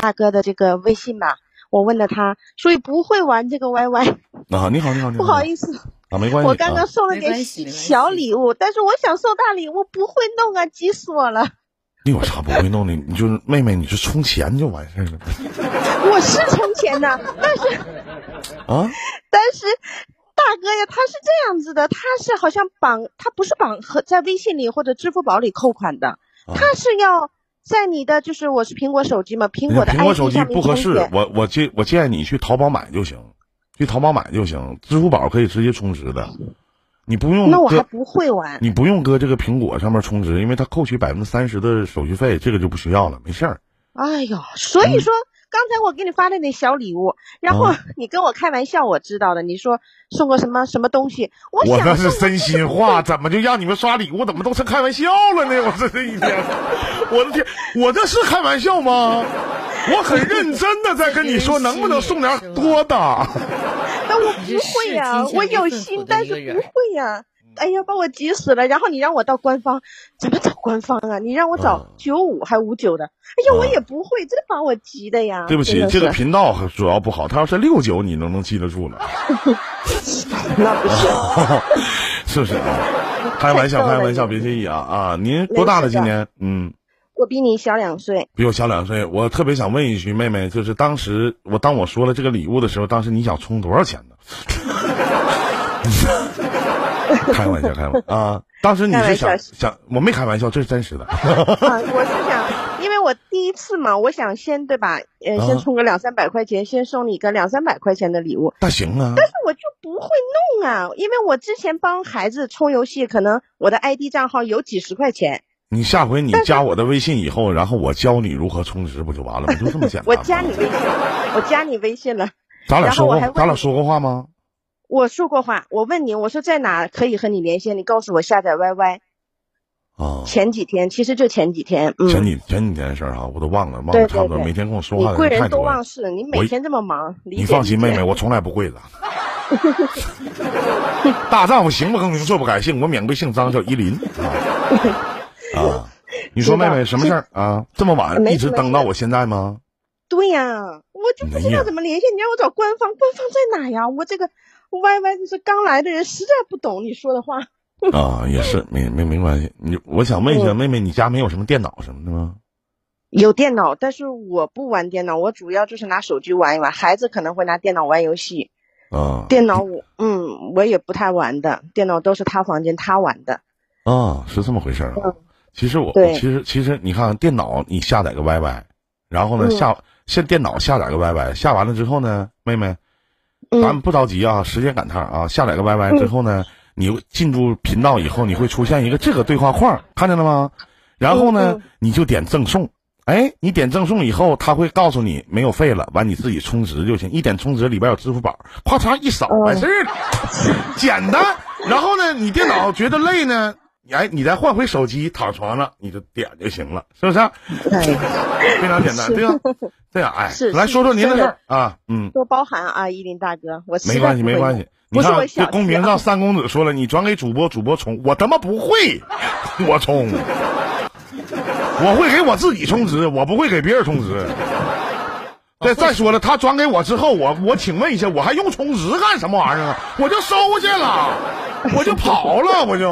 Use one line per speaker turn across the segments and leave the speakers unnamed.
大哥的这个微信嘛，我问了他，所以不会玩这个 YY。
啊，你好，你好，你好。
不好意思
啊，没关系。
我刚刚送了点小礼物，但是我想送大礼物，不会弄啊，急死我了。
你有啥不会弄的？你就是妹妹，你就充钱就完事儿了。
我是充钱的，但是
啊，
但是大哥呀，他是这样子的，他是好像绑，他不是绑和在微信里或者支付宝里扣款的，他是要在你的就是我是苹果手机嘛，苹果的
苹果手机不合适，我我建我建议你去淘宝买就行。去淘宝买就行，支付宝可以直接充值的，你不用。
那我还不会玩。
你不用搁这个苹果上面充值，因为它扣取百分之三十的手续费，这个就不需要了，没事儿。
哎呦，所以说刚才我给你发的那小礼物，然后你跟我开玩笑，我知道的。你说送个什么什么东西？我
我那是真心话，怎么就让你们刷礼物？怎么都成开玩笑了呢？我这这一天，我的天，我这是开玩笑吗？我很认真的在跟你说，能不能送点多的？
那我不会呀，我有心，但是不会呀。哎呀，把我急死了！然后你让我到官方，怎么找官方啊？你让我找九五还五九的？哎呀，我也不会，真把我急的呀！
对不起，这个频道主要不好。他要是六九，你能能记得住了？
那不行，
是不是？开玩笑，开玩笑，别介意啊啊！您多大了？今年？嗯。
我比你小两岁，
比我小两岁。我特别想问一句，妹妹，就是当时我当我说了这个礼物的时候，当时你想充多少钱呢？开玩笑，开玩笑 啊！当时你是想想，我没开玩笑，这是真实的。
啊，我是想，因为我第一次嘛，我想先对吧？呃，先充个两三百块钱，先送你个两三百块钱的礼物。
那行啊。
但是我就不会弄啊，因为我之前帮孩子充游戏，可能我的 ID 账号有几十块钱。
你下回你加我的微信以后，然后我教你如何充值，不就完了吗？就这么简单。
我加你微信，我加你微信了。
咱俩说过，咱俩说过话吗？
我说过话，我问你，我说在哪可以和你连线？你告诉我下载 YY。
啊。
前几天，其实就前几天。
前几前几天的事儿哈，我都忘了，忘了差不多。每天跟我说话的
贵人多忘事，你每天这么忙，
你放心，妹妹，我从来不会的。大丈夫行不更名，坐不改姓，我免贵姓张，叫依林。啊，你说妹妹什么事儿啊？这么晚一直等到我现在吗？
对呀，我就不知道怎么连线，你让我找官方，官方在哪呀？我这个 Y Y 就是刚来的人，实在不懂你说的话。
啊，也是没没没关系。你我想问一下妹妹，你家没有什么电脑什么的吗？
有电脑，但是我不玩电脑，我主要就是拿手机玩一玩。孩子可能会拿电脑玩游戏。
啊，
电脑我嗯，我也不太玩的，电脑都是他房间他玩的。
啊，是这么回事儿啊。其实我其实其实你看电脑，你下载个 YY，然后呢下下电脑下载个 YY，下完了之后呢，妹妹，咱们不着急啊，时间赶趟啊，下载个 YY 之后呢，你进入频道以后，你会出现一个这个对话框，看见了吗？然后呢，你就点赠送，哎，你点赠送以后，他会告诉你没有费了，完你自己充值就行，一点充值里边有支付宝，咔嚓一扫完事儿了，简单。然后呢，你电脑觉得累呢？哎，你再换回手机，躺床上你就点就行了，是不是？非常简单，对呀，这样哎，来说说您的事儿啊，嗯，
多包涵啊，依林大哥，我
没关系，没关系。你看这公屏上三公子说了，你转给主播，主播充，我他妈不会，我充，我会给我自己充值，我不会给别人充值。再再说了，他转给我之后，我我请问一下，我还用充值干什么玩意儿啊？我就收下了，我就跑了，我就。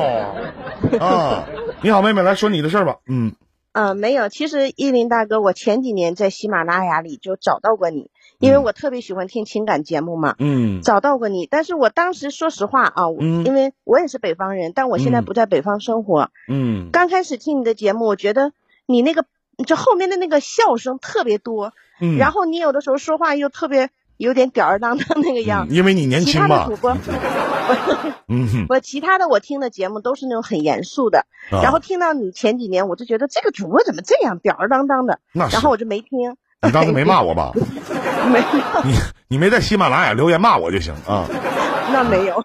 啊，你好，妹妹，来说你的事儿吧。嗯，
呃，没有，其实依林大哥，我前几年在喜马拉雅里就找到过你，因为我特别喜欢听情感节目嘛。
嗯，
找到过你，但是我当时说实话啊，嗯，因为我也是北方人，但我现在不在北方生活。
嗯，
刚开始听你的节目，我觉得你那个就后面的那个笑声特别多，嗯，然后你有的时候说话又特别。有点吊儿郎当那个样，
因为你年轻
嘛。其他的主播，
嗯，
我其他的我听的节目都是那种很严肃的，然后听到你前几年，我就觉得这个主播怎么这样吊儿郎当的，然后我就没听。
你当时没骂我吧？
没有。
你你没在喜马拉雅留言骂我就行啊。
那没有，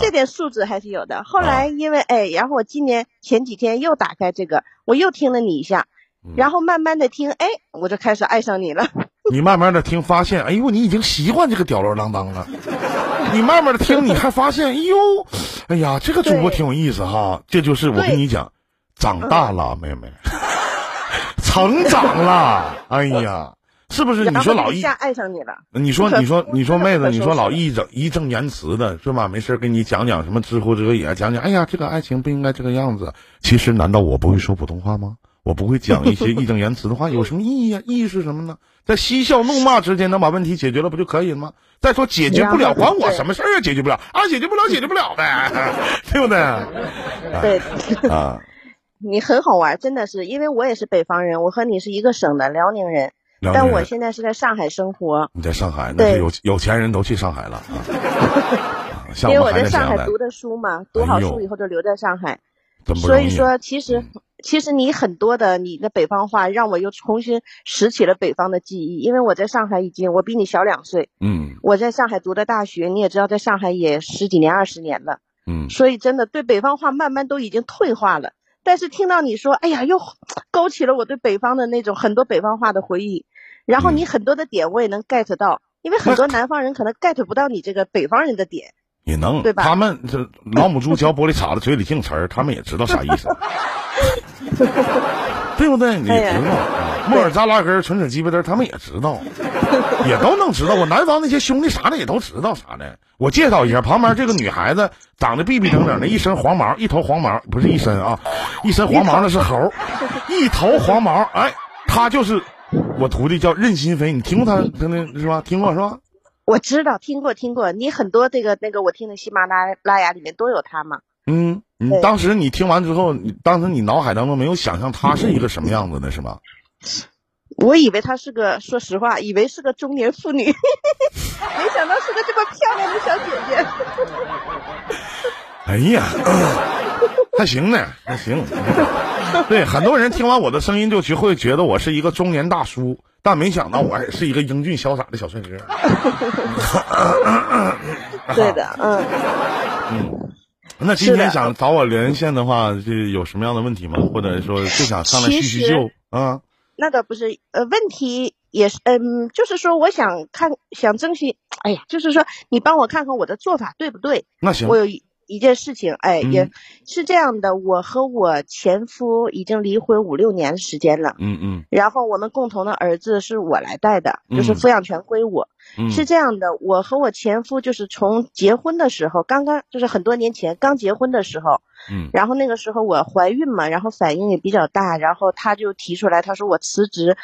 这点素质还是有的。后来因为哎，然后我今年前几天又打开这个，我又听了你一下，然后慢慢的听，哎，我就开始爱上你了。
你慢慢的听，发现，哎呦，你已经习惯这个吊儿郎当了。你慢慢的听，你还发现，哎呦，哎呀，这个主播挺有意思哈。这就是我跟你讲，长大了，妹妹，成长了。哎呀，是不是？你说老一
下爱上你了？
你说你说你说妹子，你说老一整一正言辞的是吧？没事给你讲讲什么知乎者也，讲讲哎呀，这个爱情不应该这个样子。其实难道我不会说普通话吗？我不会讲一些义正言辞的话，有什么意义啊？意义是什么呢？在嬉笑怒骂之间能把问题解决了不就可以了吗？再说解决不了，管我什么事儿啊？解决不了啊？解决不了，解决不了呗，对不对？
对啊，你很好玩，真的是，因为我也是北方人，我和你是一个省的辽宁人，但我现在是在上海生活。
你在上海，那是有有钱人都去上海了啊。
因为我在上海读的书嘛，读好书以后就留在上海，所以说其实。其实你很多的你的北方话让我又重新拾起了北方的记忆，因为我在上海已经我比你小两岁，
嗯，
我在上海读的大学，你也知道在上海也十几年二十年了，
嗯，
所以真的对北方话慢慢都已经退化了。但是听到你说，哎呀，又勾起了我对北方的那种很多北方话的回忆，然后你很多的点我也能 get 到，因为很多南方人可能 get 不到你这个北方人的点。
也能，对吧？他们这老母猪嚼玻璃碴子嘴里净词儿，他们也知道啥意思，对不对？你知道，莫尔扎拉根纯扯鸡巴嘚，他们也知道，也都能知道。我南方那些兄弟啥的也都知道啥的。我介绍一下，旁边这个女孩子长得逼逼整整的，一身黄毛，一头黄毛，不是一身啊，一身黄毛那是猴，一头黄毛，哎，她就是我徒弟叫任心飞，你听过他他那是吧？听过是吧？
我知道，听过听过，你很多这个那个，我听的喜马拉拉雅里面都有他嘛。
嗯，你当时你听完之后，你当时你脑海当中没有想象他是一个什么样子的，是吗？
我以为他是个，说实话，以为是个中年妇女，没想到是个这么漂亮的小姐姐。
哎呀，还行呢，还行。对，很多人听完我的声音就就会觉得我是一个中年大叔。但没想到我还是一个英俊潇洒的小帅哥。
对的，嗯
嗯。那今天想找我连线的话，是有什么样的问题吗？或者说就想上来叙叙旧啊？
那倒不是，呃，问题也是，嗯，就是说我想看，想争取，哎呀，就是说你帮我看看我的做法对不对？
那行，
我有一。件事情，哎，也是这样的。我和我前夫已经离婚五六年时间了，
嗯嗯。
然后我们共同的儿子是我来带的，就是抚养权归我。是这样的，我和我前夫就是从结婚的时候，刚刚就是很多年前刚结婚的时候，
嗯。
然后那个时候我怀孕嘛，然后反应也比较大，然后他就提出来，他说我辞职，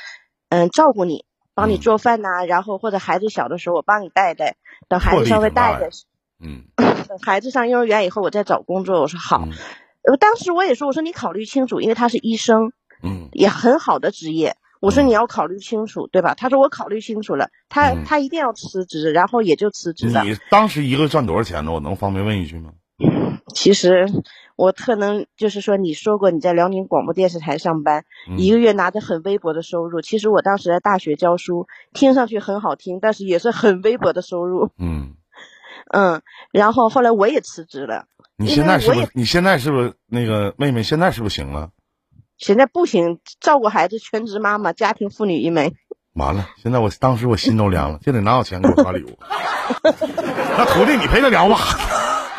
嗯，照顾你，帮你做饭呐，然后或者孩子小的时候我帮你带带，等孩子稍微大一点。
嗯，
等孩子上幼儿园以后，我再找工作。我说好，呃，当时我也说，我说你考虑清楚，因为他是医生，
嗯，
也很好的职业。我说你要考虑清楚，对吧？他说我考虑清楚了，他他一定要辞职，然后也就辞职了。
你当时一个赚多少钱呢？我能方便问一句吗？
其实我特能就是说，你说过你在辽宁广播电视台上班，一个月拿着很微薄的收入。其实我当时在大学教书，听上去很好听，但是也是很微薄的收入。
嗯。
嗯，然后后来我也辞职了。
你现在是不是？你现在是不是那个妹妹？现在是不是行了？
现在不行，照顾孩子，全职妈妈，家庭妇女一枚。
完了，现在我当时我心都凉了，现在哪有钱给我刷礼物？那徒弟，你陪他聊吧。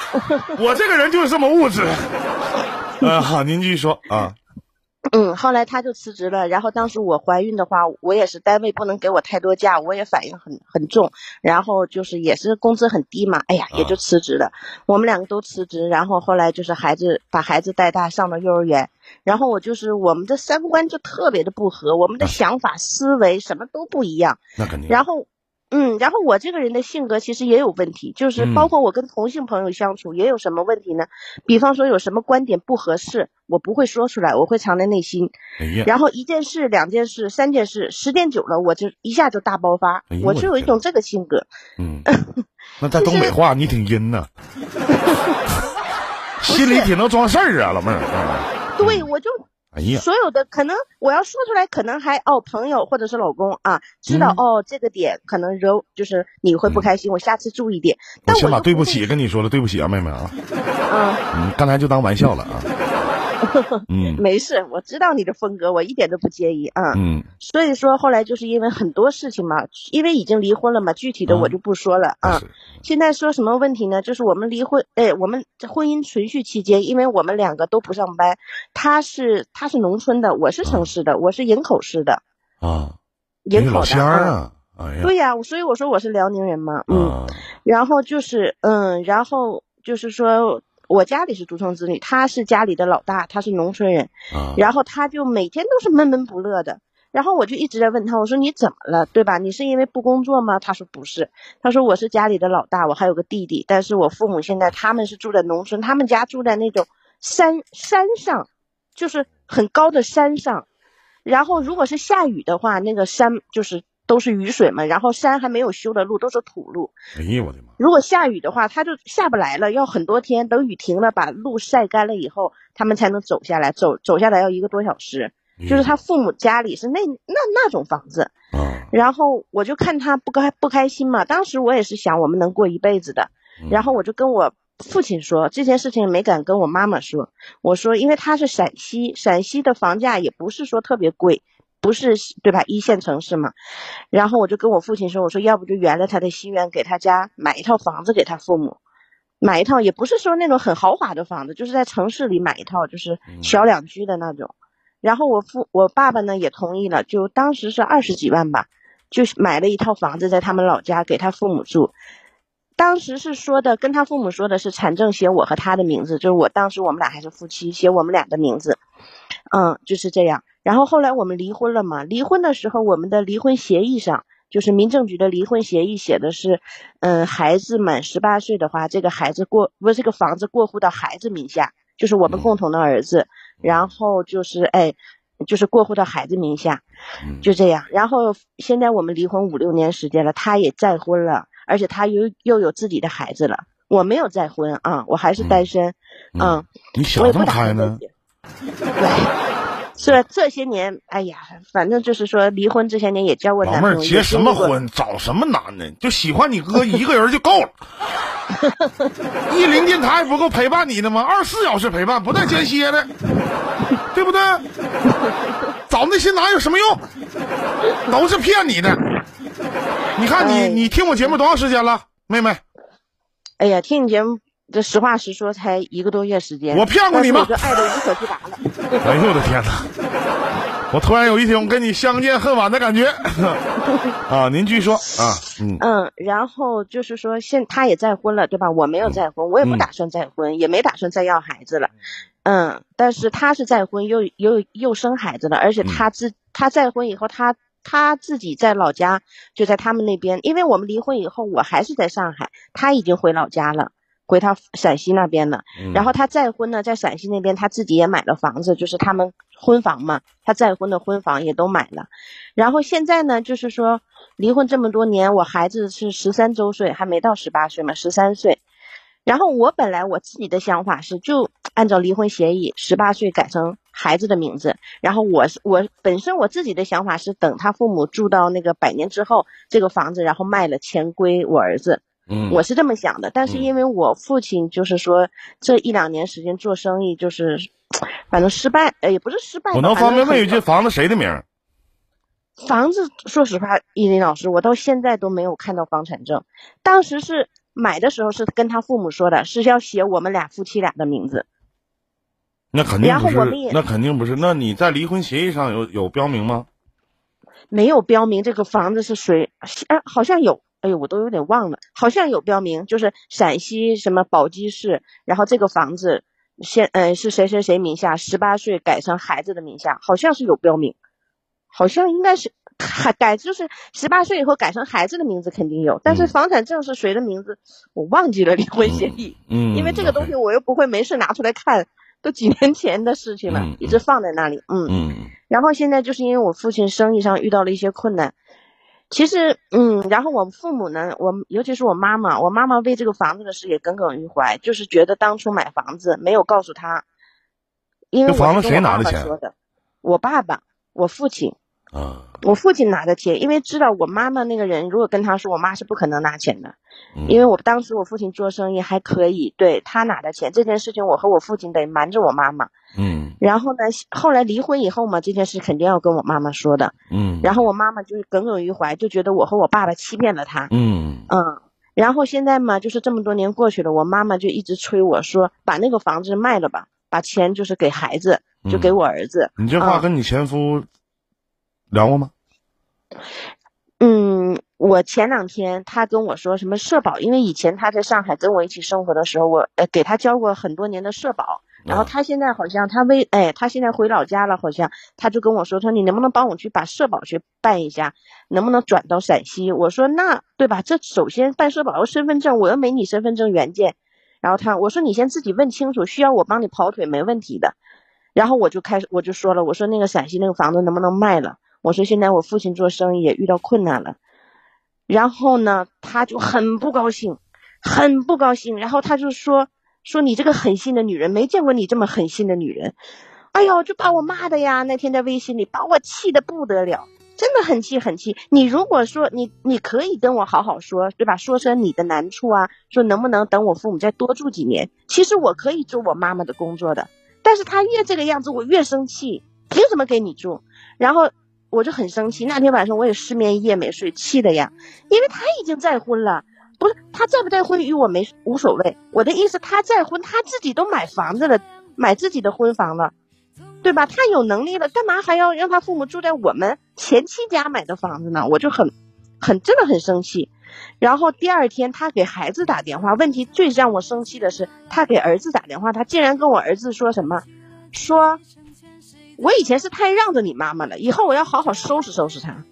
我这个人就是这么物质。嗯，好，您继续说啊。
嗯，后来他就辞职了。然后当时我怀孕的话，我也是单位不能给我太多假，我也反应很很重。然后就是也是工资很低嘛，哎呀，也就辞职了。我们两个都辞职，然后后来就是孩子把孩子带大，上了幼儿园。然后我就是我们的三观就特别的不合，我们的想法、思维什么都不一样。
那肯定。
然后。嗯，然后我这个人的性格其实也有问题，就是包括我跟同性朋友相处也有什么问题呢？比方说有什么观点不合适，我不会说出来，我会藏在内心。哎然后一件事、两件事、三件事，时间久了，我就一下就大爆发。我就有一种这个性格。
嗯，那在东北话你挺阴呐，心里挺能装事儿啊，老妹儿。
对，我就。
哎呀，
所有的可能我要说出来，可能还哦，朋友或者是老公啊，知道哦这个点可能惹就是你会不开心，我下次注意点。但我
先把对不起跟你说了，对不起啊，妹妹啊。
嗯。
嗯，刚才就当玩笑了啊。嗯，
没事，我知道你的风格，我一点都不介意啊。
嗯，
所以说后来就是因为很多事情嘛，因为已经离婚了嘛，具体的我就不说了啊。现在说什么问题呢？就是我们离婚，哎，我们婚姻存续期间，因为我们两个都不上班，他是他是农村的，我是城市的，我是营口市的。
啊，
营口
的啊。
对呀，所以我说我是辽宁人嘛，嗯，然后就是嗯，然后就是说我家里是独生子女，他是家里的老大，他是农村人，然后他就每天都是闷闷不乐的，然后我就一直在问他，我说你怎么了，对吧？你是因为不工作吗？他说不是，他说我是家里的老大，我还有个弟弟，但是我父母现在他们是住在农村，他们家住在那种山山上，就是很高的山上，然后如果是下雨的话，那个山就是。都是雨水嘛，然后山还没有修的路都是土路。
哎呀，我的妈！
如果下雨的话，他就下不来了，要很多天，等雨停了，把路晒干了以后，他们才能走下来。走走下来要一个多小时。就是他父母家里是那那那种房子。然后我就看他不开不开心嘛，当时我也是想我们能过一辈子的。然后我就跟我父亲说这件事情，没敢跟我妈妈说。我说，因为他是陕西，陕西的房价也不是说特别贵。不是对吧？一线城市嘛，然后我就跟我父亲说：“我说要不就圆了他的心愿，给他家买一套房子给他父母，买一套也不是说那种很豪华的房子，就是在城市里买一套，就是小两居的那种。”然后我父我爸爸呢也同意了，就当时是二十几万吧，就买了一套房子在他们老家给他父母住。当时是说的，跟他父母说的是产证写我和他的名字，就是我当时我们俩还是夫妻，写我们俩的名字，嗯，就是这样。然后后来我们离婚了嘛？离婚的时候，我们的离婚协议上就是民政局的离婚协议写的是，嗯，孩子满十八岁的话，这个孩子过不是这个房子过户到孩子名下，就是我们共同的儿子。然后就是哎，就是过户到孩子名下，就这样。然后现在我们离婚五六年时间了，他也再婚了，而且他又又有自己的孩子了。我没有再婚啊，我还是单身。嗯，
你想这么开呢？
对。是这些年，哎呀，反正就是说，离婚这些年也交过男
朋友。老妹儿结什么婚，找什么男的？就喜欢你哥 一个人就够了。一零电台不够陪伴你的吗？二十四小时陪伴，不带间歇的，对不对？找那些男有什么用？都是骗你的。你看你，你听我节目多长时间了，妹妹？
哎呀，听你节目。这实话实说，才一个多月时间，
我骗过你吗？
我爱的无可自拔了。哎
呦我的天哪！我突然有一种跟你相见恨晚的感觉。啊，您继续说啊。
嗯嗯，然后就是说，现他也再婚了，对吧？我没有再婚，我也不打算再婚，也没打算再要孩子了。嗯，但是他是再婚，又又又生孩子了，而且他自他再婚以后，他他自己在老家，就在他们那边，因为我们离婚以后，我还是在上海，他已经回老家了。回他陕西那边的，然后他再婚呢，在陕西那边他自己也买了房子，就是他们婚房嘛，他再婚的婚房也都买了。然后现在呢，就是说离婚这么多年，我孩子是十三周岁，还没到十八岁嘛，十三岁。然后我本来我自己的想法是，就按照离婚协议，十八岁改成孩子的名字。然后我我本身我自己的想法是，等他父母住到那个百年之后，这个房子然后卖了，钱归我儿子。我是这么想的，但是因为我父亲就是说这一两年时间做生意就是，反正失败，呃，也不是失败。
我能方便问一句，房子谁的名？
房子，说实话，依林老师，我到现在都没有看到房产证。当时是买的时候是跟他父母说的，是要写我们俩夫妻俩的名字。
那肯定不是，那肯定不是。那你在离婚协议上有有标明吗？
没有标明这个房子是谁，哎，好像有。哎呦，我都有点忘了，好像有标明，就是陕西什么宝鸡市，然后这个房子现嗯是谁谁谁名下，十八岁改成孩子的名下，好像是有标明，好像应该是改 改就是十八岁以后改成孩子的名字肯定有，但是房产证是谁的名字我忘记了，离婚协议，嗯，因为这个东西我又不会没事拿出来看，都几年前的事情了，一直放在那里，嗯嗯，然后现在就是因为我父亲生意上遇到了一些困难。其实，嗯，然后我父母呢，我尤其是我妈妈，我妈妈为这个房子的事也耿耿于怀，就是觉得当初买房子没有告诉他，因为这
房子谁拿的钱？
我爸爸，我父亲。
啊，
我父亲拿的钱，因为知道我妈妈那个人，如果跟他说，我妈是不可能拿钱的，因为我当时我父亲做生意还可以，对他拿的钱这件事情，我和我父亲得瞒着我妈妈，
嗯，
然后呢，后来离婚以后嘛，这件事肯定要跟我妈妈说的，
嗯，
然后我妈妈就是耿耿于怀，就觉得我和我爸爸欺骗了他，
嗯。
嗯，然后现在嘛，就是这么多年过去了，我妈妈就一直催我说，把那个房子卖了吧，把钱就是给孩子，就给我儿子。
你这话跟你前夫。聊过吗？
嗯，我前两天他跟我说什么社保，因为以前他在上海跟我一起生活的时候，我呃给他交过很多年的社保。然后他现在好像他为哎，他现在回老家了，好像他就跟我说，说你能不能帮我去把社保去办一下，能不能转到陕西？我说那对吧？这首先办社保要身份证，我又没你身份证原件。然后他我说你先自己问清楚，需要我帮你跑腿没问题的。然后我就开始我就说了，我说那个陕西那个房子能不能卖了？我说现在我父亲做生意也遇到困难了。然后呢，他就很不高兴，很不高兴。然后他就说。说你这个狠心的女人，没见过你这么狠心的女人，哎呦，就把我骂的呀！那天在微信里把我气的不得了，真的很气很气。你如果说你你可以跟我好好说，对吧？说说你的难处啊，说能不能等我父母再多住几年？其实我可以做我妈妈的工作的，但是他越这个样子，我越生气。凭什么给你住？然后我就很生气。那天晚上我也失眠一夜没睡，气的呀，因为他已经再婚了。不是他再不再婚与我没无所谓，我的意思他再婚他自己都买房子了，买自己的婚房了，对吧？他有能力了，干嘛还要让他父母住在我们前妻家买的房子呢？我就很，很真的很生气。然后第二天他给孩子打电话，问题最让我生气的是他给儿子打电话，他竟然跟我儿子说什么，说我以前是太让着你妈妈了，以后我要好好收拾收拾他。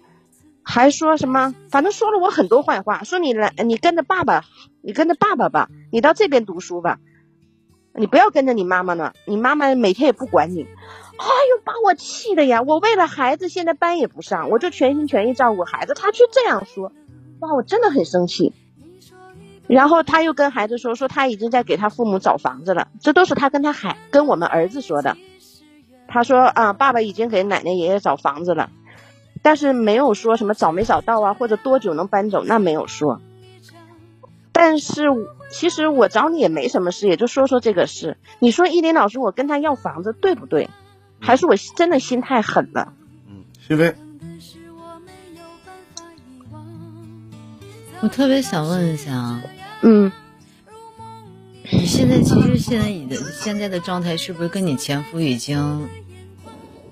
还说什么？反正说了我很多坏话，说你来，你跟着爸爸，你跟着爸爸吧，你到这边读书吧，你不要跟着你妈妈了，你妈妈每天也不管你。哎呦，把我气的呀！我为了孩子现在班也不上，我就全心全意照顾孩子，他却这样说，哇，我真的很生气。然后他又跟孩子说，说他已经在给他父母找房子了，这都是他跟他孩跟我们儿子说的。他说啊，爸爸已经给奶奶爷爷找房子了。但是没有说什么找没找到啊，或者多久能搬走，那没有说。但是其实我找你也没什么事，也就说说这个事。你说依林老师，我跟他要房子对不对？还是我真的心太狠了？
嗯，心飞，
我特别想问一下，
嗯，
你现在其实现在你的现在的状态是不是跟你前夫已经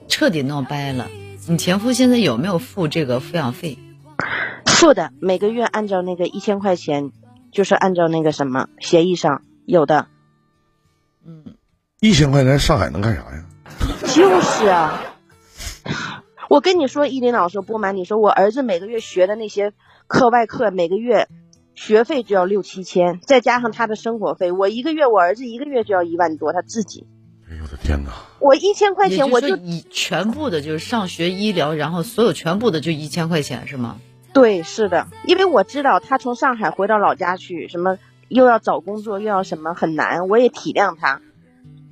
彻底闹掰了？你前夫现在有没有付这个抚养费？
付的，每个月按照那个一千块钱，就是按照那个什么协议上有的。
嗯，
一千块钱上海能干啥呀？
就是啊，我跟你说，依林老师不瞒你说，我儿子每个月学的那些课外课，每个月学费就要六七千，再加上他的生活费，我一个月我儿子一个月就要一万多，他自己。
哎呦我的天哪！
我一千块钱我
就以全部的，就是上学、医疗，然后所有全部的就一千块钱是吗？
对，是的，因为我知道他从上海回到老家去，什么又要找工作，又要什么很难，我也体谅他。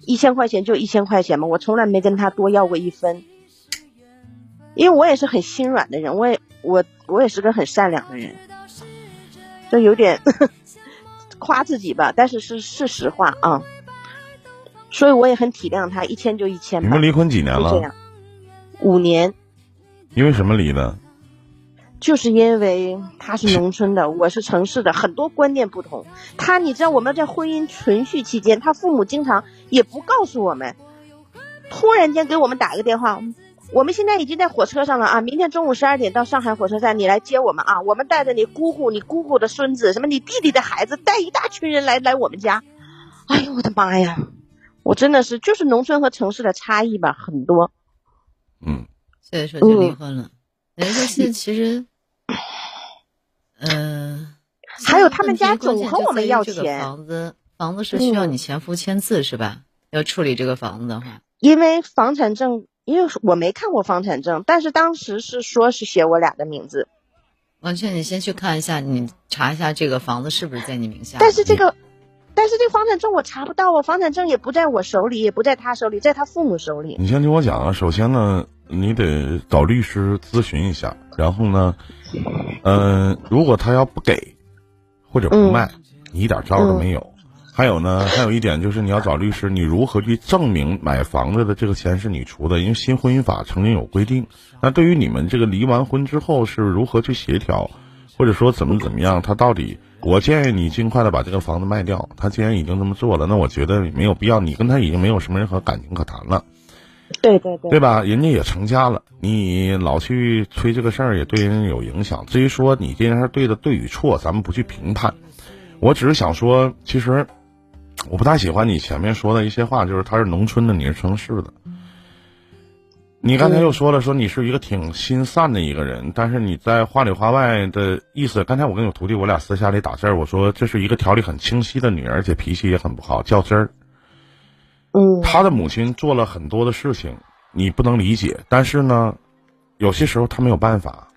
一千块钱就一千块钱嘛，我从来没跟他多要过一分，因为我也是很心软的人，我也我我也是个很善良的人，就有点 夸自己吧，但是是是实话啊。所以我也很体谅他，一千就一千吧。
你们离婚几年了？
这样，五年。
因为什么离的？
就是因为他是农村的，我是城市的，很多观念不同。他，你知道我们在婚姻存续期间，他父母经常也不告诉我们，突然间给我们打一个电话，我们现在已经在火车上了啊，明天中午十二点到上海火车站，你来接我们啊，我们带着你姑姑、你姑姑的孙子，什么你弟弟的孩子，带一大群人来来我们家。哎呦我的妈呀！我真的是，就是农村和城市的差异吧，很多。
嗯，
所以说就离婚了。人说现在其实，嗯，
还有他们家总和我们要钱。
房子房子是需要你前夫签字是吧？要处理这个房子的话，
因为房产证，因为我没看过房产证，但是当时是说是写我俩的名字。
王倩，你先去看一下，你查一下这个房子是不是在你名下。
但是这个。但是这房产证我查不到啊，房产证也不在我手里，也不在他手里，在他父母手里。
你先听我讲啊，首先呢，你得找律师咨询一下，然后呢，嗯，如果他要不给或者不卖，你一点招都没有。还有呢，还有一点就是你要找律师，你如何去证明买房子的这个钱是你出的？因为新婚姻法曾经有规定。那对于你们这个离完婚之后是如何去协调，或者说怎么怎么样，他到底？我建议你尽快的把这个房子卖掉。他既然已经这么做了，那我觉得没有必要。你跟他已经没有什么任何感情可谈了。
对对对，
对吧？人家也成家了，你老去催这个事儿，也对人有影响。至于说你这件事对的对与错，咱们不去评判。我只是想说，其实我不太喜欢你前面说的一些话，就是他是农村的，你是城市的。你刚才又说了，说你是一个挺心善的一个人，但是你在话里话外的意思，刚才我跟我徒弟我俩私下里打字儿，我说这是一个条理很清晰的女人，而且脾气也很不好，较真儿。
嗯，
他的母亲做了很多的事情，你不能理解，但是呢，有些时候他没有办法。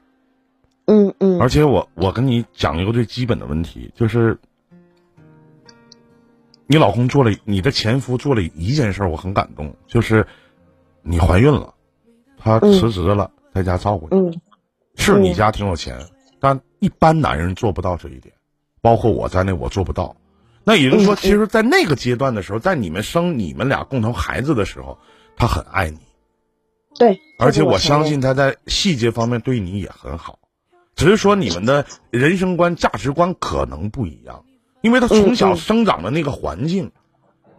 嗯嗯。
而且我我跟你讲一个最基本的问题，就是你老公做了，你的前夫做了一件事，我很感动，就是你怀孕了。他辞职了，在家照顾
你。
是你家挺有钱，但一般男人做不到这一点，包括我在内，我做不到。那也就是说，其实，在那个阶段的时候，在你们生你们俩共同孩子的时候，他很爱你。
对，
而且我相信他在细节方面对你也很好，只是说你们的人生观、价值观可能不一样，因为他从小生长的那个环境，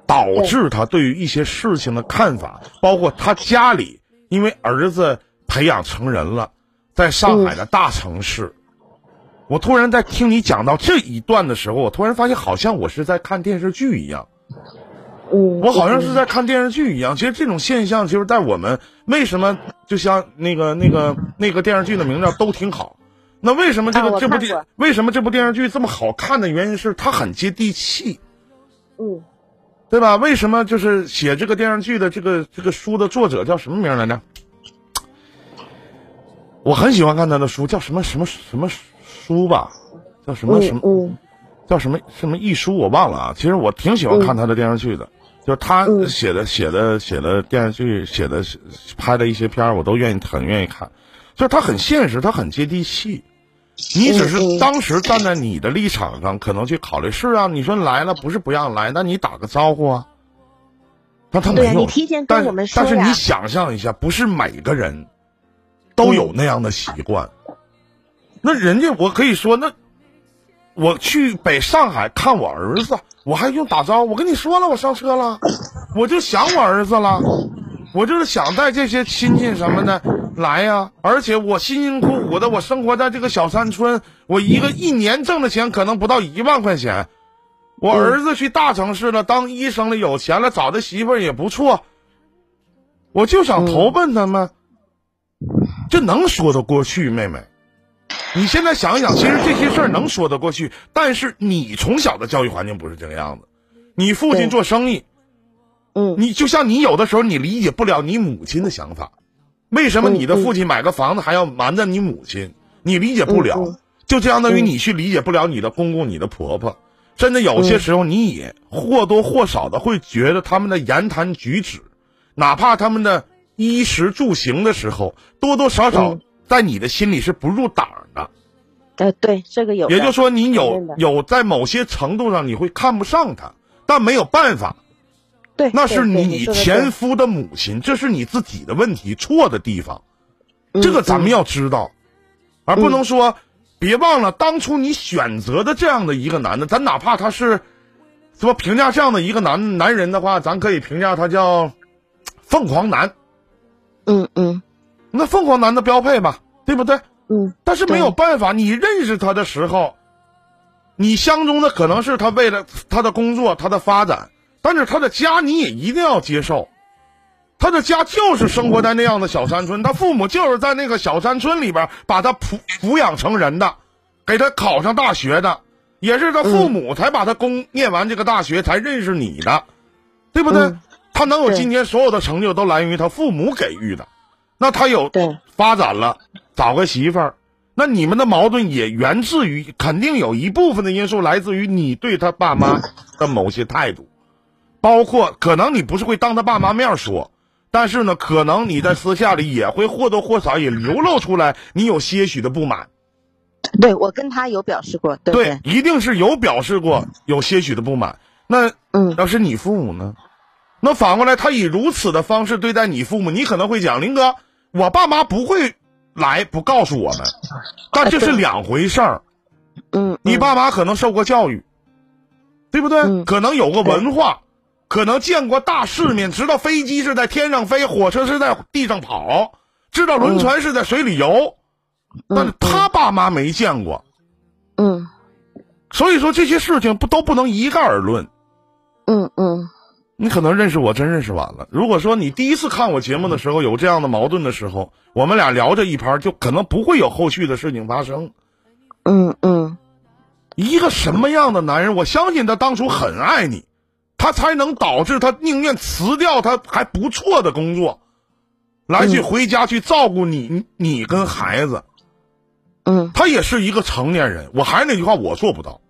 导致他对于一些事情的看法，包括他家里。因为儿子培养成人了，在上海的大城市，我突然在听你讲到这一段的时候，我突然发现好像我是在看电视剧一样。
嗯，
我好像是在看电视剧一样。其实这种现象，其实在我们为什么就像那个那个那个电视剧的名字都挺好。那为什么这个这部电为什么这部电视剧这么好看的原因是它很接地气。
嗯。
对吧？为什么就是写这个电视剧的这个这个书的作者叫什么名来着？我很喜欢看他的书，叫什么什么什么书吧？叫什么什么？叫什么什么一书？我忘了啊。其实我挺喜欢看他的电视剧的，就是他写的写的写的电视剧写的拍的一些片儿，我都愿意很愿意看。就是他很现实，他很接地气。你只是当时站在你的立场上，可能去考虑是啊，你说来了不是不让来，那你打个招呼啊。那他没有，
你提前跟我们
说但是你想象一下，不是每个人都有那样的习惯。那人家我可以说，那我去北上海看我儿子，我还用打招呼？我跟你说了，我上车了，我就想我儿子了。我就是想带这些亲戚什么的来呀，而且我辛辛苦苦的，我生活在这个小山村，我一个一年挣的钱可能不到一万块钱，我儿子去大城市了，当医生了，有钱了，找的媳妇儿也不错，我就想投奔他们，这能说得过去，妹妹？你现在想一想，其实这些事儿能说得过去，但是你从小的教育环境不是这个样子，你父亲做生意。
嗯，
你就像你有的时候你理解不了你母亲的想法，为什么你的父亲买个房子还要瞒着你母亲？你理解不了，就相当于你去理解不了你的公公、你的婆婆。甚至有些时候，你也或多或少的会觉得他们的言谈举止，哪怕他们的衣食住行的时候，多多少少在你的心里是不入党的。
呃，对，这个有。
也就是说，你有有在某些程度上你会看不上他，但没有办法。那是你前夫的母亲，这是你自己的问题，错的地方，这个咱们要知道，而不能说，别忘了当初你选择的这样的一个男的，咱哪怕他是，说评价这样的一个男男人的话，咱可以评价他叫凤凰男，
嗯嗯，
那凤凰男的标配吧，对不对？
嗯，
但是没有办法，你认识他的时候，你相中的可能是他为了他的工作，他的发展。但是他的家你也一定要接受，他的家就是生活在那样的小山村，他父母就是在那个小山村里边把他抚抚养成人的，给他考上大学的，也是他父母才把他供念完这个大学才认识你的，对不对？他能有今天所有的成就都来源于他父母给予的，那他有发展了，找个媳妇儿，那你们的矛盾也源自于肯定有一部分的因素来自于你对他爸妈的某些态度。包括可能你不是会当他爸妈面说，但是呢，可能你在私下里也会或多或少也流露出来，你有些许的不满。
对我跟他有表示过，对，
一定是有表示过有些许的不满。那
嗯，
要是你父母呢？那反过来，他以如此的方式对待你父母，你可能会讲林哥，我爸妈不会来不告诉我们，但这是两回事儿。
嗯，
你爸妈可能受过教育，对不对？可能有个文化。可能见过大世面，知道飞机是在天上飞，火车是在地上跑，知道轮船是在水里游，但是他爸妈没见过。
嗯，
所以说这些事情不都不能一概而论。
嗯嗯，
你可能认识我，真认识晚了。如果说你第一次看我节目的时候有这样的矛盾的时候，我们俩聊这一盘，就可能不会有后续的事情发生。
嗯嗯，
一个什么样的男人？我相信他当初很爱你，他才能导致他宁愿辞掉他还不错的工作，来去回家去照顾你，你跟孩子。
嗯，
他也是一个成年人。我还是那句话，我做不到。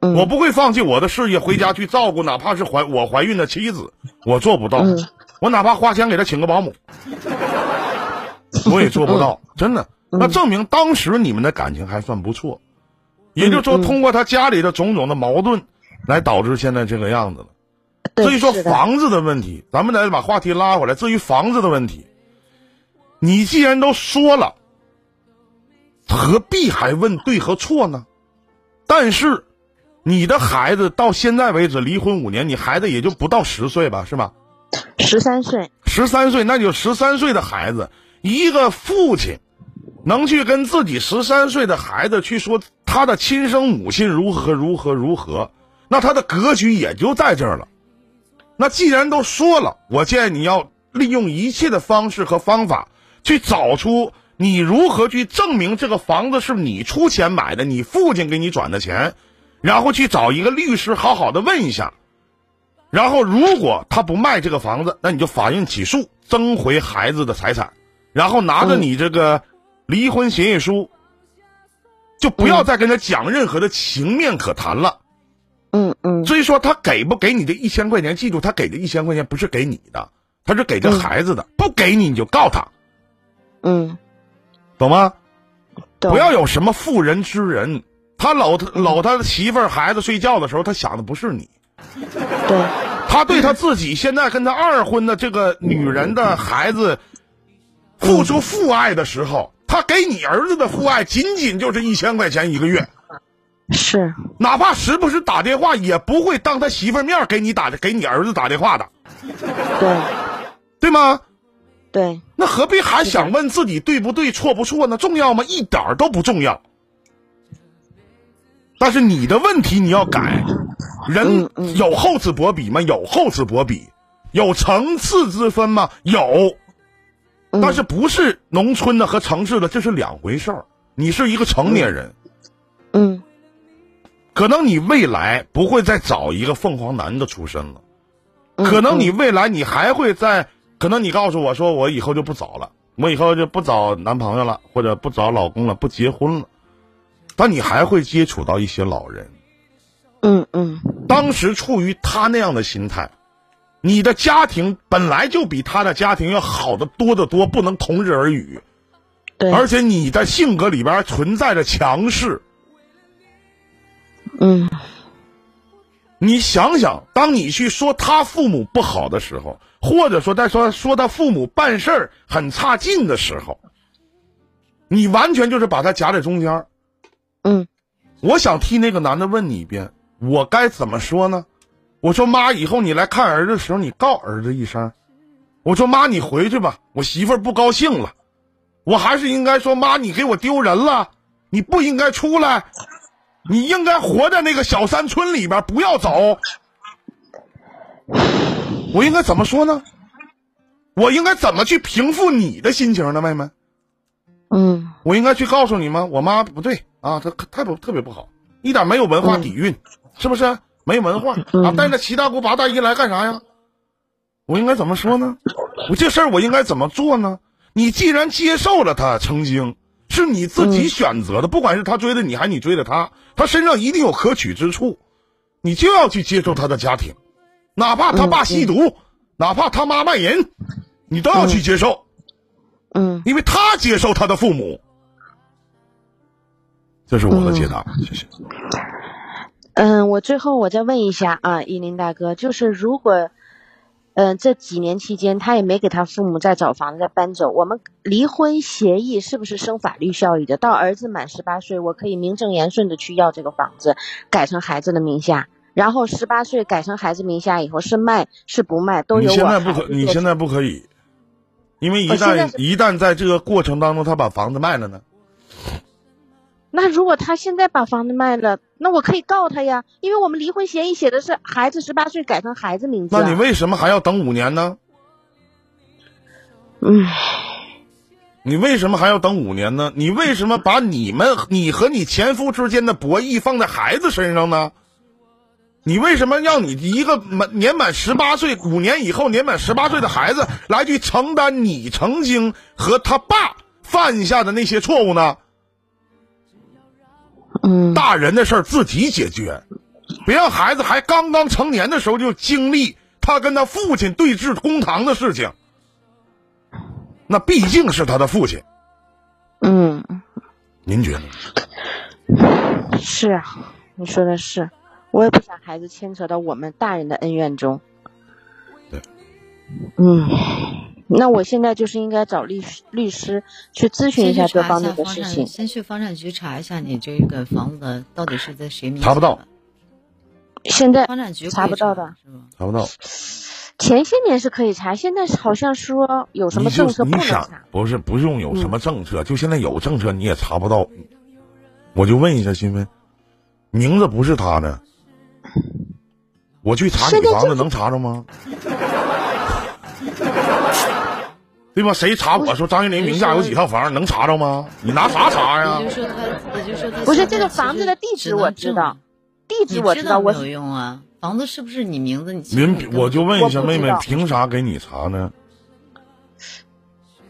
嗯，
我不会放弃我的事业，回家去照顾，哪怕是怀我怀孕的妻子，我做不到。我哪怕花钱给他请个保姆，我也做不到。真的。那证明当时你们的感情还算不错，也就是说，通过他家里的种种的矛盾，来导致现在这个样子了。至于说房子的问题，咱们再把话题拉回来。至于房子的问题，你既然都说了，何必还问对和错呢？但是，你的孩子到现在为止离婚五年，你孩子也就不到十岁吧，是吧？
十三岁。
十三岁，那就十三岁的孩子，一个父亲。能去跟自己十三岁的孩子去说他的亲生母亲如何如何如何，那他的格局也就在这儿了。那既然都说了，我建议你要利用一切的方式和方法，去找出你如何去证明这个房子是你出钱买的，你父亲给你转的钱，然后去找一个律师好好的问一下。然后如果他不卖这个房子，那你就法院起诉，争回孩子的财产，然后拿着你这个。离婚协议书，就不要再跟他讲任何的情面可谈了。
嗯嗯。
所以说，他给不给你这一千块钱？记住，他给的一千块钱不是给你的，他是给这孩子的。不给你，你就告他。
嗯，
懂吗？不要有什么妇人之仁。他搂他搂他的媳妇儿孩子睡觉的时候，他想的不是你。
对。
他对他自己现在跟他二婚的这个女人的孩子付出父爱的时候。他给你儿子的父爱，仅仅就是一千块钱一个月，
是，
哪怕时不时打电话，也不会当他媳妇面给你打给你儿子打电话的，
对，
对吗？
对，
那何必还想问自己对不对、错不错呢？重要吗？一点都不重要。但是你的问题你要改，人有厚此薄彼吗？有厚此薄彼，有层次之分吗？有。但是不是农村的和城市的，这是两回事儿。你是一个成年人，
嗯，
可能你未来不会再找一个凤凰男的出身了，可能你未来你还会在，可能你告诉我说我以后就不找了，我以后就不找男朋友了，或者不找老公了，不结婚了，但你还会接触到一些老人，
嗯嗯，
当时处于他那样的心态。你的家庭本来就比他的家庭要好的多得多，不能同日而语。
对，
而且你的性格里边存在着强势。
嗯，
你想想，当你去说他父母不好的时候，或者说在说说他父母办事儿很差劲的时候，你完全就是把他夹在中间。
嗯，
我想替那个男的问你一遍，我该怎么说呢？我说妈，以后你来看儿子的时候，你告儿子一声。我说妈，你回去吧，我媳妇儿不高兴了。我还是应该说妈，你给我丢人了，你不应该出来，你应该活在那个小山村里边，不要走。我应该怎么说呢？我应该怎么去平复你的心情呢，妹妹？
嗯，
我应该去告诉你吗？我妈不对啊，她太不特别不好，一点没有文化底蕴，是不是？没文化啊！带着七大姑八大姨来干啥呀？我应该怎么说呢？我这事儿我应该怎么做呢？你既然接受了他曾经是你自己选择的，不管是他追的你还是你追的他，他身上一定有可取之处，你就要去接受他的家庭，哪怕他爸吸毒，哪怕他妈卖淫，你都要去接受。
嗯，
因为他接受他的父母，这是我的解答。谢谢。
嗯，我最后我再问一下啊，依林大哥，就是如果，嗯，这几年期间他也没给他父母再找房子再搬走，我们离婚协议是不是生法律效益的？到儿子满十八岁，我可以名正言顺的去要这个房子，改成孩子的名下，然后十八岁改成孩子名下以后，是卖是不卖都有我。
你现在不可，你现在不可以，因为一旦一旦在这个过程当中他把房子卖了呢？
那如果他现在把房子卖了，那我可以告他呀，因为我们离婚协议写的是孩子十八岁改成孩子名字。
那你为什么还要等五年呢？
嗯。
你为什么还要等五年呢？你为什么把你们你和你前夫之间的博弈放在孩子身上呢？你为什么要你一个满年满十八岁五年以后年满十八岁的孩子来去承担你曾经和他爸犯下的那些错误呢？
嗯，
大人的事儿自己解决，别让孩子还刚刚成年的时候就经历他跟他父亲对峙公堂的事情。那毕竟是他的父亲，
嗯，
您觉
得？是啊，你说的是，我也不想孩子牵扯到我们大人的恩怨中。
对，
嗯，那我现在就是应该找律师律师去咨询一下这方面的事情。
先去房产局查一下你这个房子到底是在谁名
查不到。
现在
房产局
查不到的，
查不到。
前些年是可以查，现在好像说有什么政策不能查。
不是不用有什么政策，就现在有政策你也查不到。我就问一下新芬，名字不是他的，我去查你房子能查着吗？对吧？谁查我说张玉林名下有几套房，能查着吗？你拿啥查
呀？也就说他，也就说他
不是这个房子的地址我知道，地址我知道，我
有用啊。房子是不是你名字？
你您我就问一下妹妹，凭啥给你查呢？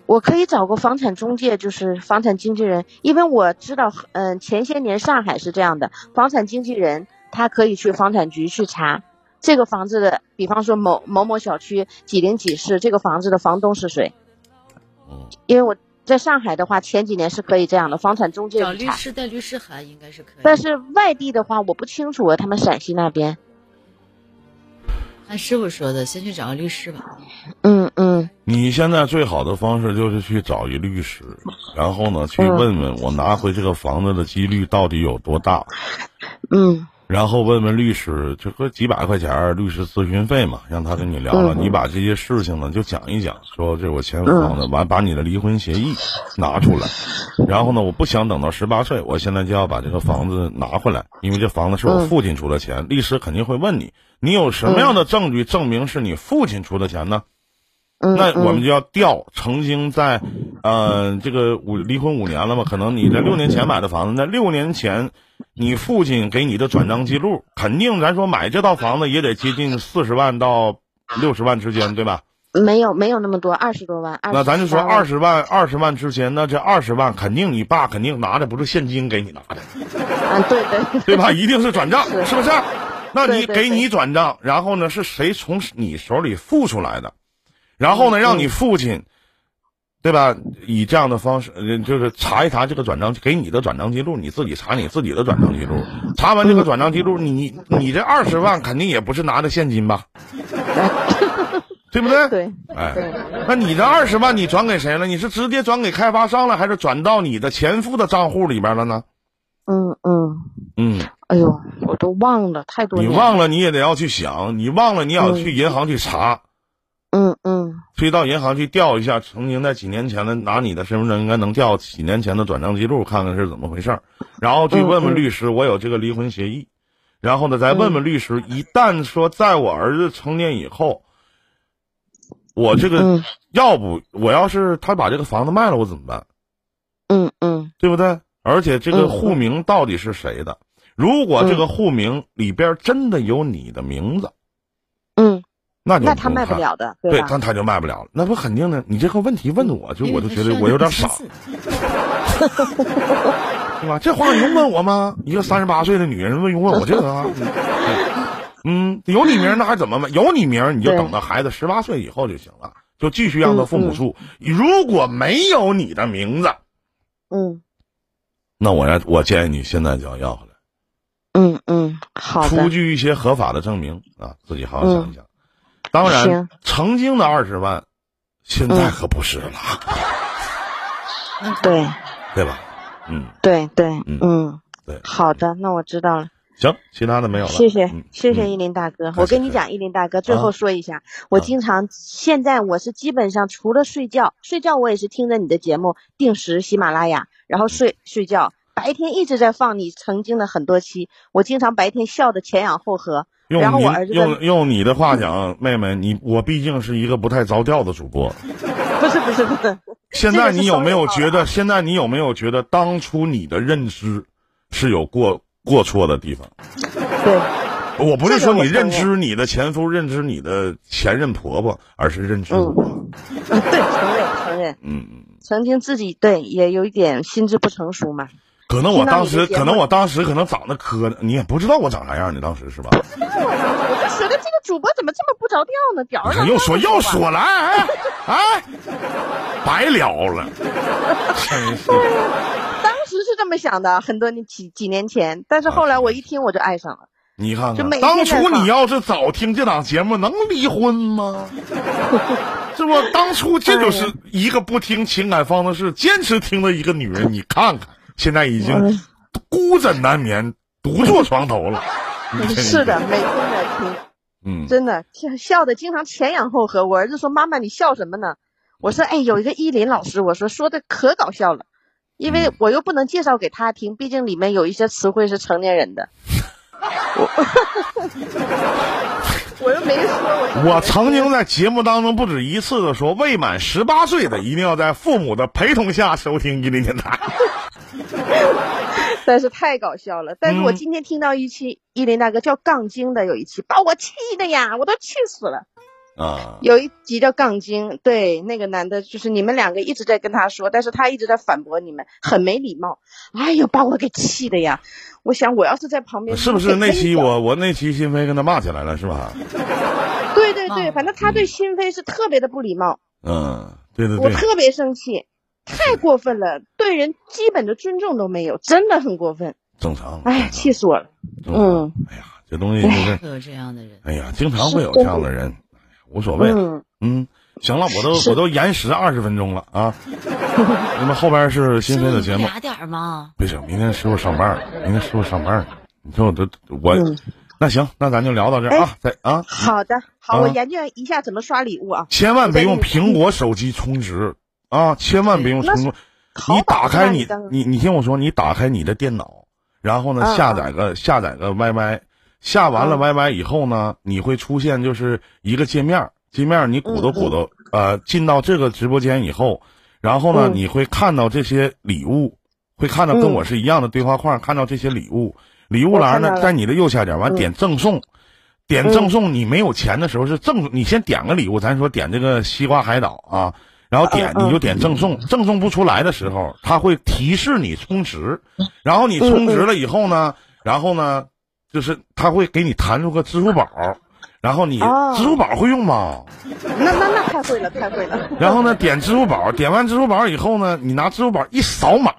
我可以找个房产中介，就是房产经纪人，因为我知道，嗯，前些年上海是这样的，房产经纪人他可以去房产局去查这个房子的，比方说某某某小区几零几室，这个房子的房东是谁？因为我在上海的话，前几年是可以这样的，房产中介
找律师带律师函应该是可以。
但是外地的话，我不清楚啊，他们陕西那边。
按师傅说的，先去找个律师吧。
嗯嗯。
你现在最好的方式就是去找一律师，然后呢，去问问我拿回这个房子的几率到底有多大。
嗯。
然后问问律师，就个几百块钱律师咨询费嘛，让他跟你聊聊。你把这些事情呢，就讲一讲，说这我前房子完，把你的离婚协议拿出来。然后呢，我不想等到十八岁，我现在就要把这个房子拿回来，因为这房子是我父亲出的钱。律师肯定会问你，你有什么样的证据证明是你父亲出的钱呢？那我们就要调曾经在，呃，这个五离婚五年了嘛，可能你在六年前买的房子，那六年前。你父亲给你的转账记录，肯定咱说买这套房子也得接近四十万到六十万之间，对吧？
没有，没有那么多，二十多万。
那咱就说二十万，二十万之间，那这二十万肯定你爸肯定拿的不是现金给你拿的，
啊，对对，
对吧？一定是转账，是不是？那你给你转账，然后呢，是谁从你手里付出来的？然后呢，让你父亲。对吧？以这样的方式，就是查一查这个转账，给你的转账记录，你自己查你自己的转账记录。查完这个转账记录，你你这二十万肯定也不是拿的现金吧？对不对？
对。
哎，那你这二十万你转给谁了？你是直接转给开发商了，还是转到你的前夫的账户里边了呢？
嗯嗯
嗯。
哎呦，我都忘了太多。
你忘了，你也得要去想。你忘了，你要去银行去查。
嗯嗯，
去到银行去调一下，曾经在几年前的拿你的身份证，应该能调几年前的转账记录，看看是怎么回事儿。然后去问问律师，我有这个离婚协议。然后呢，再问问律师，一旦说在我儿子成年以后，我这个要不我要是他把这个房子卖了，我怎么办？
嗯嗯，
对不对？而且这个户名到底是谁的？如果这个户名里边真的有你的名字，
嗯。
那那
他卖不了的，
对，那他就卖不了了。那不肯定的，你这个问题问的我就我就觉得我有点傻，对 吧？这话你用问我吗？一个三十八岁的女人问用问我这个？嗯，有你名那还怎么卖？有你名你就等到孩子十八岁以后就行了，就继续让他父母住。如果没有你的名字，
嗯，
那我要我建议你现在就要要回来。
嗯嗯，好
的。出具一些合法的证明啊，自己好好想一想。当然，曾经的二十万，现在可不是了。
对，
对吧？嗯，
对对，嗯，
对。
好的，那我知道了。
行，其他的没有了。
谢谢，谢谢依林大哥。我跟你讲，依林大哥，最后说一下，我经常现在我是基本上除了睡觉，睡觉我也是听着你的节目，定时喜马拉雅，然后睡睡觉。白天一直在放你曾经的很多期，我经常白天笑的前仰后合。然后我儿子
用用你的话讲，妹妹，你我毕竟是一个不太着调的主播。
不是不是不是。
现在你有没有觉得？现在你有没有觉得当初你的认知是有过过错的地方？
对。
我不是说你认知你的前夫，认知你的前任婆婆，而是认知我。
对，承认承认。嗯嗯。曾经自己对也有一点心智不成熟嘛。
可能我当时，可能我当时可能长得磕，你也不知道我长啥样，你当时是吧？
我就觉得这个主播怎么这么不着调呢？屌儿！
又说又说了，哎哎，白聊了，真是。
当时是这么想的，很多年几几年前，但是后来我一听我就爱上了。
你看看，当初你要是早听这档节目，能离婚吗？是不？当初这就是一个不听情感方程式，坚持听的一个女人，你看看。现在已经孤枕难眠，独坐床头了。
是的，每天在听，嗯，真的笑笑的经常前仰后合。我儿子说：“妈妈，你笑什么呢？”我说：“哎，有一个依林老师，我说说的可搞笑了，因为我又不能介绍给他听，毕竟里面有一些词汇是成年人的。”我 又没说，
我曾经在节目当中不止一次的说，未满十八岁的一定要在父母的陪同下收听伊林电台。
但是太搞笑了！但是我今天听到一期一林大哥叫杠精的有一期，把我气的呀，我都气死了。
啊，
有一集叫杠精，对，那个男的就是你们两个一直在跟他说，但是他一直在反驳你们，很没礼貌。哎呦，把我给气的呀！我想我要是在旁边，
是不是那期我我那期心飞跟他骂起来了是吧？
对对对，反正他对心飞是特别的不礼貌。
嗯，对对对，
我特别生气。太过分了，对人基本的尊重都没有，真的很过分。
正常。
哎呀，气死我了。
嗯。哎呀，这东西就是
会 有这样的人。
哎呀，经常会有这样的人，无所谓。嗯。行了，我都我都延时二十分钟了啊。那么后边是新飞的节目。
俩点吗？
不行，明天师傅上班，明天师傅上班。你说我都我，那行，那咱就聊到这啊。再啊。
好的，好，我研究一下怎么刷礼物啊。
千万别用苹果手机充值。啊，千万别用充值。你打开你，你你听我说，你打开你的电脑，然后呢，下载个下载个 YY，下完了 YY 以后呢，你会出现就是一个界面，界面你鼓捣鼓捣，呃，进到这个直播间以后，然后呢，你会看到这些礼物，会看到跟我是一样的对话框，看到这些礼物，礼物栏呢在你的右下角，完点赠送，点赠送，你没有钱的时候是赠，你先点个礼物，咱说点这个西瓜海岛啊。然后点你就点赠送，赠送不出来的时候，他会提示你充值，然后你充值了以后呢，然后呢，就是他会给你弹出个支付宝，然后你支付宝会用吗？
那那那太会了，太会了。
然后呢，点支付宝，点完支付宝以后呢，你拿支付宝一扫码，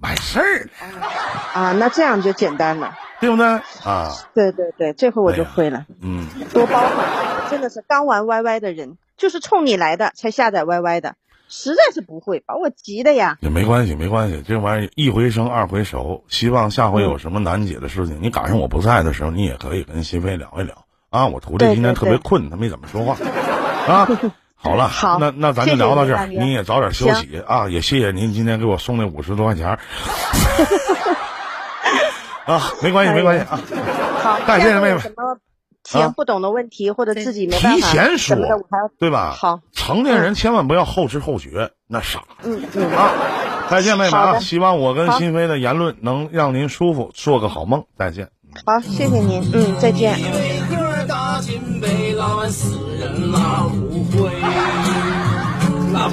完事儿了。
啊，那这样就简单了，
对不对？啊，
对对对，这回我就会了。
嗯，
多包涵，真的是刚玩 YY 的人。就是冲你来的才下载 YY 的，实在是不会，把我急的呀。
也没关系，没关系，这玩意儿一回生二回熟。希望下回有什么难解的事情，你赶上我不在的时候，你也可以跟心飞聊一聊啊。我徒弟今天特别困，他没怎么说话 啊。好了，
好，
那那咱就聊到这儿，你也早点休息啊。也谢谢您今天给我送那五十多块钱。啊，没关系，没关系啊。
好，
感谢妹妹。
行不懂的问题，或者自己没办
法提前说什么的，我还要对吧？
好，
成年人千万不要后知后觉，那傻。
嗯嗯
啊，再见，妹妹啊！希望我跟心飞的言论能让您舒服，做个好梦。再见。
好，谢谢您。嗯，再见。拉完死人拉，拉。